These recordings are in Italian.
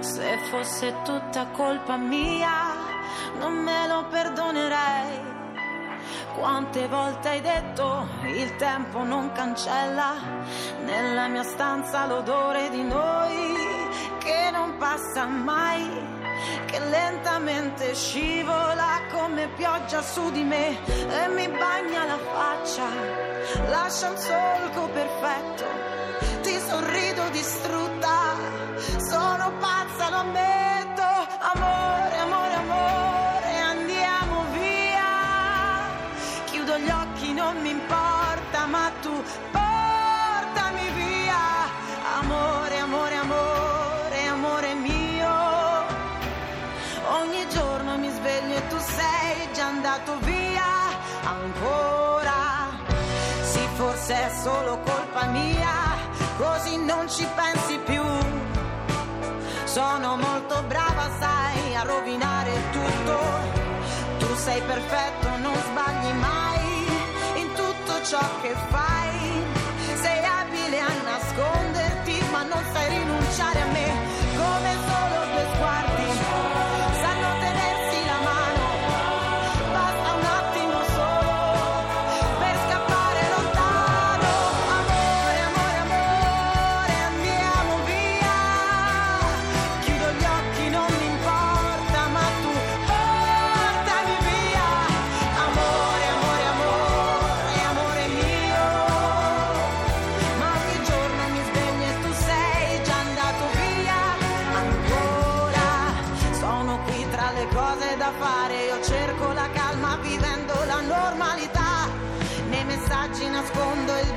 Se fosse tutta colpa mia, non me lo perdonerei. Quante volte hai detto il tempo non cancella. Nella mia stanza l'odore di noi che non passa mai, che lentamente scivola come pioggia su di me e mi bagna la faccia, lascia un solco perfetto, ti sorrido distrutta, sono pazza, lo ammetto, è solo colpa mia, così non ci pensi più. Sono molto brava, sai, a rovinare tutto. Tu sei perfetto, non sbagli mai in tutto ciò che fai. Nascondo il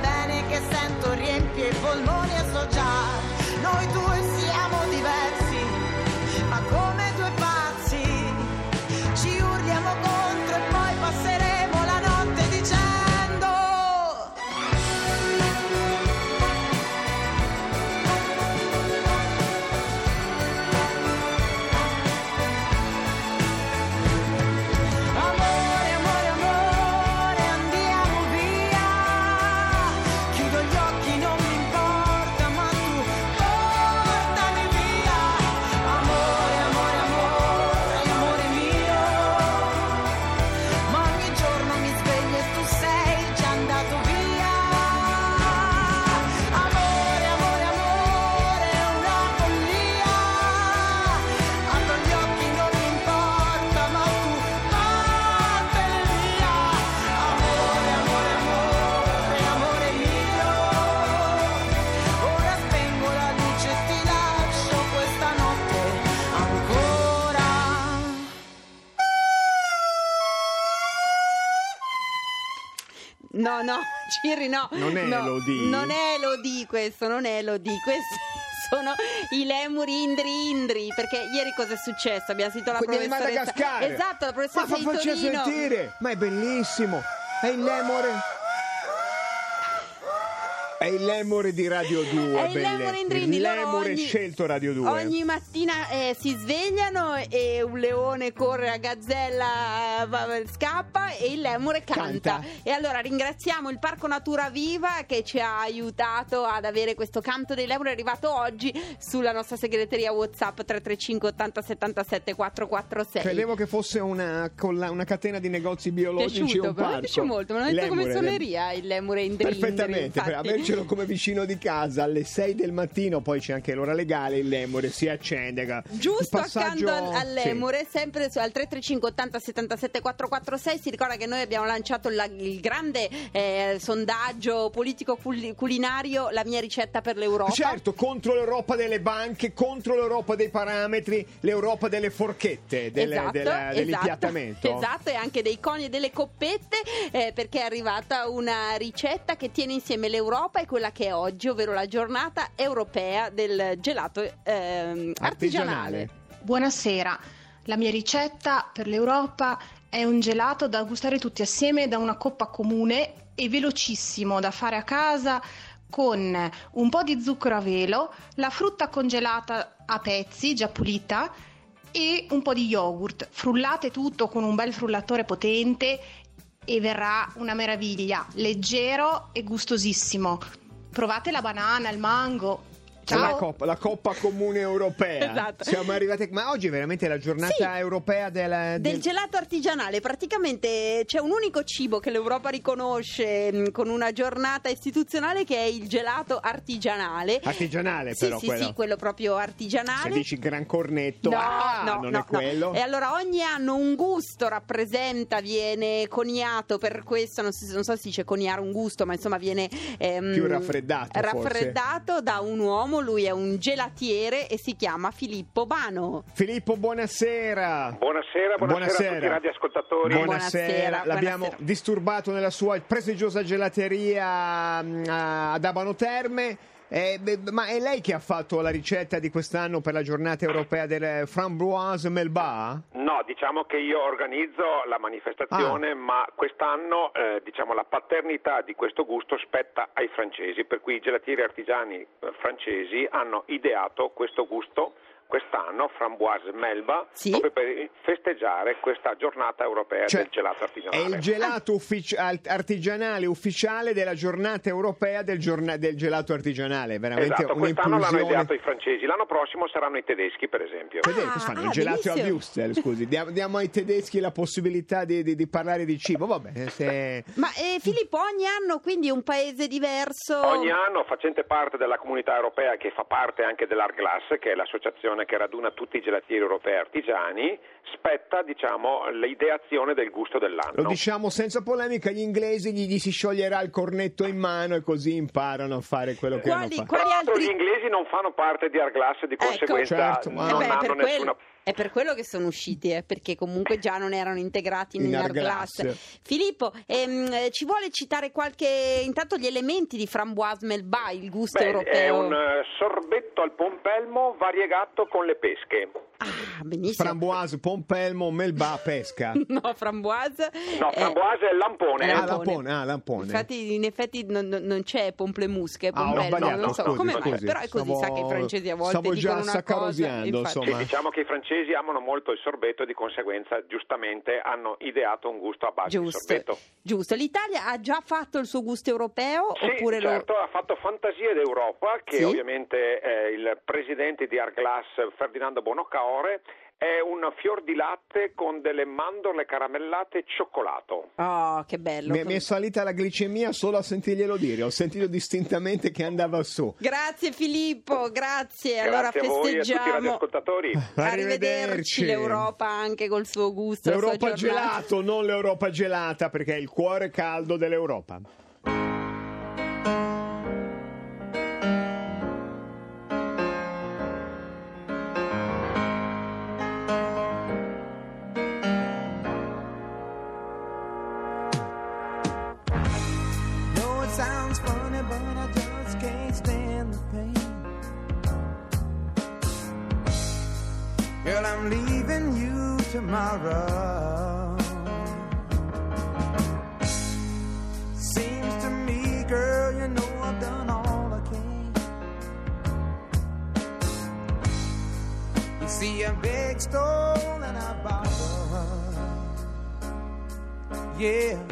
No, no, Ciri, no. Non è no, Elodie? Non è Elodie questo, non è Elodie. Questi sono i lemuri indri indri. Perché ieri cosa è successo? Abbiamo sentito la Quelli professoressa. Madagascar. Esatto, la Ma professoressa fa, di Torino. sentire! Ma è bellissimo! È il lemore. È il lemore di Radio 2. È il belle. lemure indri Il lemore ogni- scelto Radio 2. Ogni mattina eh, si svegliano e un leone corre a gazzella, scappa e il lemure canta. Canta. E allora ringraziamo il Parco Natura Viva che ci ha aiutato ad avere questo canto dei lemuri. È arrivato oggi sulla nostra segreteria WhatsApp 335 80 77 446. Credevo che fosse una, colla- una catena di negozi biologici o piaciuto, un però mi parco. piace molto, me l'hanno detto come suoneria il lemure indri indri, Perfettamente, per infatti. Avercelo come vicino di casa alle 6 del mattino, poi c'è anche l'ora legale, il lemure si accende. Giusto passaggio- accanto al, al sì. sempre su- al 335 80 77 446 si ricorda che noi abbiamo lanciato la- il grande eh, sondaggio politico cul- culinario La mia ricetta per l'Europa. Certo, contro l'Europa delle banche, contro l'Europa dei parametri, l'Europa delle forchette, delle- Esatto, della- esatto, dell'impiattamento. esatto, e anche dei coni e delle coppette, eh, perché è arrivata una ricetta che tiene insieme l'Europa e quella che è oggi, ovvero la giornata europea del gelato ehm, artigianale. Buonasera, la mia ricetta per l'Europa è un gelato da gustare tutti assieme da una coppa comune e velocissimo da fare a casa con un po' di zucchero a velo, la frutta congelata a pezzi, già pulita, e un po' di yogurt. Frullate tutto con un bel frullatore potente e verrà una meraviglia, leggero e gustosissimo. Provate la banana, il mango. C'è la coppa, la Coppa Comune Europea. Esatto. Siamo arrivati. Ma oggi è veramente la giornata Sì. europea del, Del gelato artigianale, praticamente c'è un unico cibo che l'Europa riconosce mh, con una giornata istituzionale che è il gelato artigianale. artigianale, Sì, però sì, quello. sì, quello proprio artigianale. Se dici gran cornetto, No, ah, no, non no, è quello. E allora ogni anno un gusto rappresenta, viene coniato per questo, non, si- non so se si dice coniare un gusto, ma insomma viene ehm, Più raffreddato, forse. raffreddato da un uomo, lui è un gelatiere e si chiama Filippo Bano. Filippo, buonasera. Buonasera, buonasera, a tutti i radioascoltatori. Buonasera. Buonasera, L'abbiamo buonasera. disturbato nella sua prestigiosa gelateria mm, a- ad Abano Terme. Eh, beh, ma è lei che ha fatto la ricetta di quest'anno per la giornata europea del framboise melba? No, diciamo che io organizzo la manifestazione, Ah. ma quest'anno eh, diciamo, la paternità di questo gusto spetta ai francesi, per cui i gelatieri artigiani eh, francesi hanno ideato questo gusto quest'anno, framboise melba, Sì. proprio per festeggiare questa giornata europea Cioè, del gelato È artigianale. il gelato uffici- al- artigianale ufficiale della giornata europea del, giorna- del gelato artigianale. Veramente Esatto, quest'anno l'hanno ideato i francesi, l'anno prossimo saranno i tedeschi, per esempio. Vedete, Ah, cosa fanno? ah, il gelato a benissimo. Scusi. Diamo, diamo ai tedeschi la possibilità di, di- di parlare di cibo. Vabbè, se... Ma eh, Filippo, ogni anno quindi un paese diverso. Ogni anno facente parte della comunità europea che fa parte anche dell'Arglass, che è l'associazione che raduna tutti i gelatieri europei artigiani, spetta diciamo, l'ideazione del gusto dell'anno. Lo diciamo senza polemica, gli inglesi gli, gli si scioglierà il cornetto in mano e così imparano a fare quello che Quali- hanno fatto. quali Tra l'altro altri- gli inglesi non fanno parte di Arglass, di Ecco. conseguenza Certo, ma- Eh non beh, hanno nessuna... quello- è per quello che sono usciti, eh, perché comunque già non erano integrati In Arglass. Filippo, ehm, eh, ci vuole citare qualche intanto gli elementi di framboise melba, il gusto Beh, è europeo? un eh, sorbetto al pompelmo variegato con le pesche. Ah, benissimo. Framboise, pompelmo, melba, pesca. no, framboise. No, eh, framboise è lampone. è Ah, lampone. lampone, ah, lampone. Infatti, in effetti non, non- c'è pomplemusche, Ah, ho pompelmo, sbagliato, non so scusi, come mai, scusi. però è così, Stavo- sa che i francesi a volte stavo già dicono una cosa. insomma. Sì, diciamo che i francesi amano molto il sorbetto e di conseguenza giustamente hanno ideato un gusto a base di Giusto, sorbetto. giusto. L'Italia ha già fatto il suo gusto europeo Sì, oppure lo- certo, ha fatto Fantasie d'Europa, che Sì. ovviamente è il presidente di Arglass, Ferdinando Bonocaore, è un fior di latte con delle mandorle caramellate e cioccolato. Oh, che bello. Mi, mi è salita la glicemia solo a sentirglielo dire. Ho sentito distintamente che andava su. Grazie Filippo, grazie. allora Grazie a voi e a tutti i festeggiamo. radioascoltatori. Arrivederci l'Europa anche col suo gusto. L'Europa gelato, non l'Europa gelata, perché è il cuore caldo dell'Europa. Girl, I'm leaving you tomorrow. Seems to me, girl, you know I've done all I can. You see, I beg, stole, and I borrow. Yeah.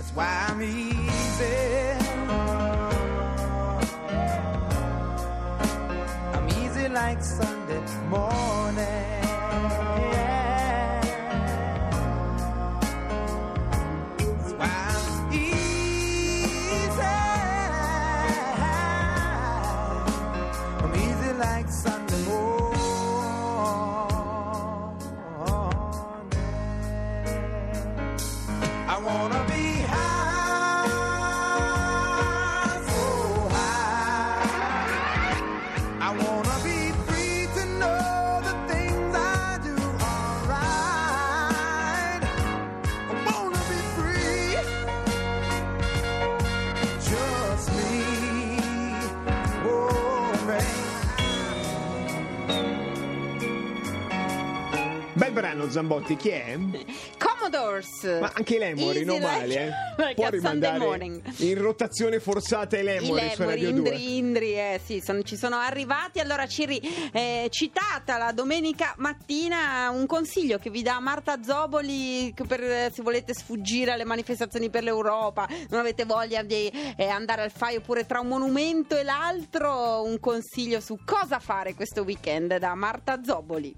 That's why I'm easy. Like Sunday morning. I'm easy like Sunday morning. That's why Bel brano Zambotti, chi è? Commodores. Ma anche i Lemuri, non male, eh? Può rimandare in rotazione forzata i I Lemuri su Lemuri, Radio 2. Indri, Indri, eh, sì, sono- ci sono arrivati. Allora, Ciri, eh, citata la domenica mattina, un consiglio che vi dà Marta Zoboli per, eh, se volete sfuggire alle manifestazioni per l'Europa, non avete voglia di eh, andare al fai oppure tra un monumento e l'altro, un consiglio su cosa fare questo weekend da Marta Zoboli.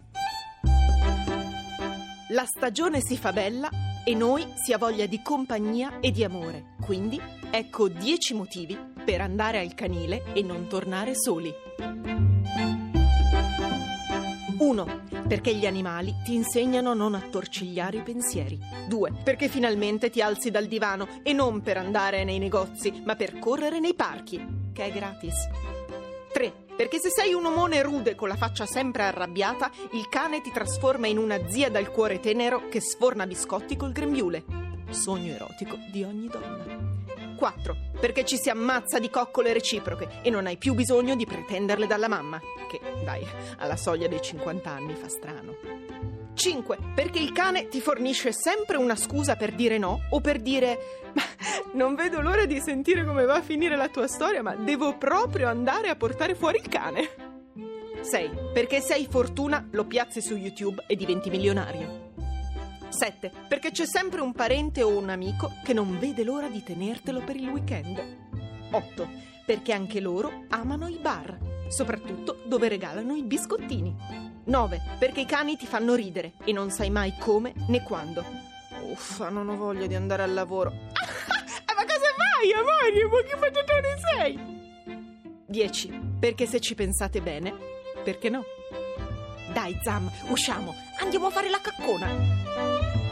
La stagione si fa bella e noi si ha voglia di compagnia e di amore. Quindi ecco 10 motivi per andare al canile e non tornare soli. 1. Perché gli animali ti insegnano a non attorcigliare i pensieri. 2. Perché finalmente ti alzi dal divano e non per andare nei negozi, ma per correre nei parchi, che è gratis. 3. Perché se sei un omone rude con la faccia sempre arrabbiata, il cane ti trasforma in una zia dal cuore tenero che sforna biscotti col grembiule. Sogno erotico di ogni donna. 4. Perché ci si ammazza di coccole reciproche e non hai più bisogno di pretenderle dalla mamma, che, dai, alla soglia dei 50 anni fa strano. 5. Perché il cane ti fornisce sempre una scusa per dire no o per dire "Ma non vedo l'ora di sentire come va a finire la tua storia, ma devo proprio andare a portare fuori il cane. 6. Perché se hai fortuna lo piazzi su YouTube e diventi milionario. 7. Perché c'è sempre un parente o un amico che non vede l'ora di tenertelo per il weekend. 8. Perché anche loro amano i bar, soprattutto dove regalano i biscottini. 9. Perché i cani ti fanno ridere e non sai mai come né quando. Uffa, non ho voglia di andare al lavoro. Ah, ma cosa fai, amore? Ma che patatone sei? 10. Perché se ci pensate bene, perché no? Dai, Zam, usciamo, andiamo a fare la caccona.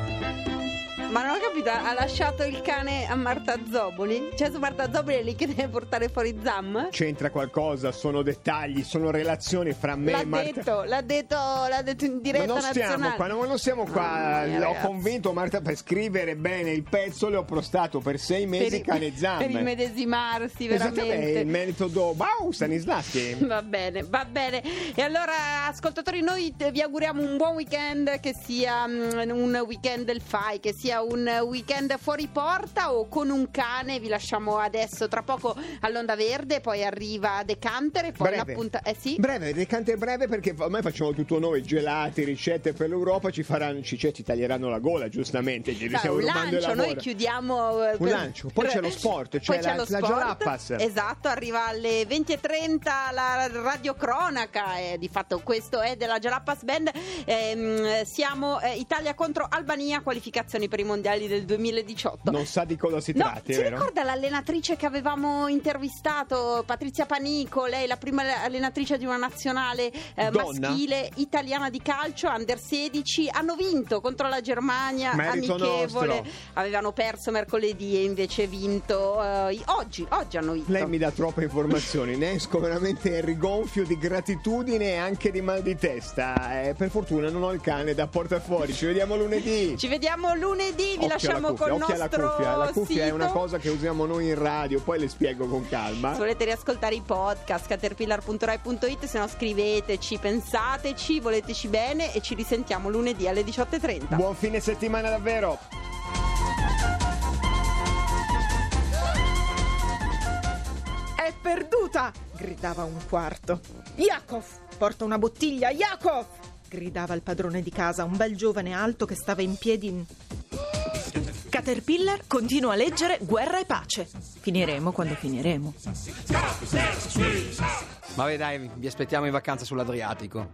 Ma non ho capito, ha lasciato il cane a Marta Zoboli? Cioè, su Marta Zoboli è lì che deve portare fuori Zam? C'entra qualcosa, sono dettagli, sono relazioni fra me L'ha e Marta. detto, l'ha detto, l'ha detto in diretta Ma non stiamo nazionale. qua, non, non siamo qua. Mia, L'ho ragazzi. convinto Marta per scrivere bene il pezzo, le ho prostato per sei mesi i- cane zamme. per immedesimarsi Esattamente, veramente. il metodo Bau Stanislaschi. Va bene, va bene. E allora, ascoltatori, noi vi auguriamo un buon weekend, che sia mm, un weekend del FAI, che sia un weekend fuori porta o con un cane. Vi lasciamo adesso tra poco all'Onda Verde, poi arriva Decanter e poi Breve. l'appunta- Eh sì. Breve, decante breve perché ormai facciamo tutto noi, gelati, ricette per l'Europa, ci faranno, ci, cioè, ci taglieranno la gola, giustamente, ci Dai, stiamo un lancio, noi chiudiamo eh, Un lancio, poi c'è lo sport, Poi c'è c'è la- lo la. Jalapas. Esatto, arriva alle 20.30 la radiocronaca e di fatto questo è della Jalapas Band Ehm, siamo eh, Italia contro Albania qualificazioni per i mondiali del 2018 Non sa di cosa si No, tratti, si ricorda l'allenatrice che avevamo intervistato, Patrizia Panico, lei la prima allenatrice di una nazionale eh, maschile italiana di calcio, under 16, hanno vinto contro la Germania, Merito amichevole, nostro. avevano perso mercoledì e invece vinto eh, oggi, oggi hanno vinto. Lei mi dà troppe informazioni, ne esco veramente rigonfio di gratitudine e anche di mal di testa. Eh, per fortuna non ho il cane da portare fuori. Ci vediamo lunedì. Ci vediamo lunedì, vi Occhio alla lasciamo con il nostro cuffia. La cuffia è una cosa che usiamo noi in radio, poi le spiego con calma. Se volete riascoltare i podcast, caterpillar.rai.it, se no scriveteci, pensateci, voleteci bene e ci risentiamo lunedì alle 18.30. Buon fine settimana davvero. È perduta! gridava un quarto. Yakov! Porta una bottiglia, Yakov! gridava il padrone di casa, un bel giovane alto che stava in piedi in... Caterpillar continua a leggere Guerra e pace. Finiremo quando finiremo. Vabbè dai, vi aspettiamo in vacanza sull'Adriatico.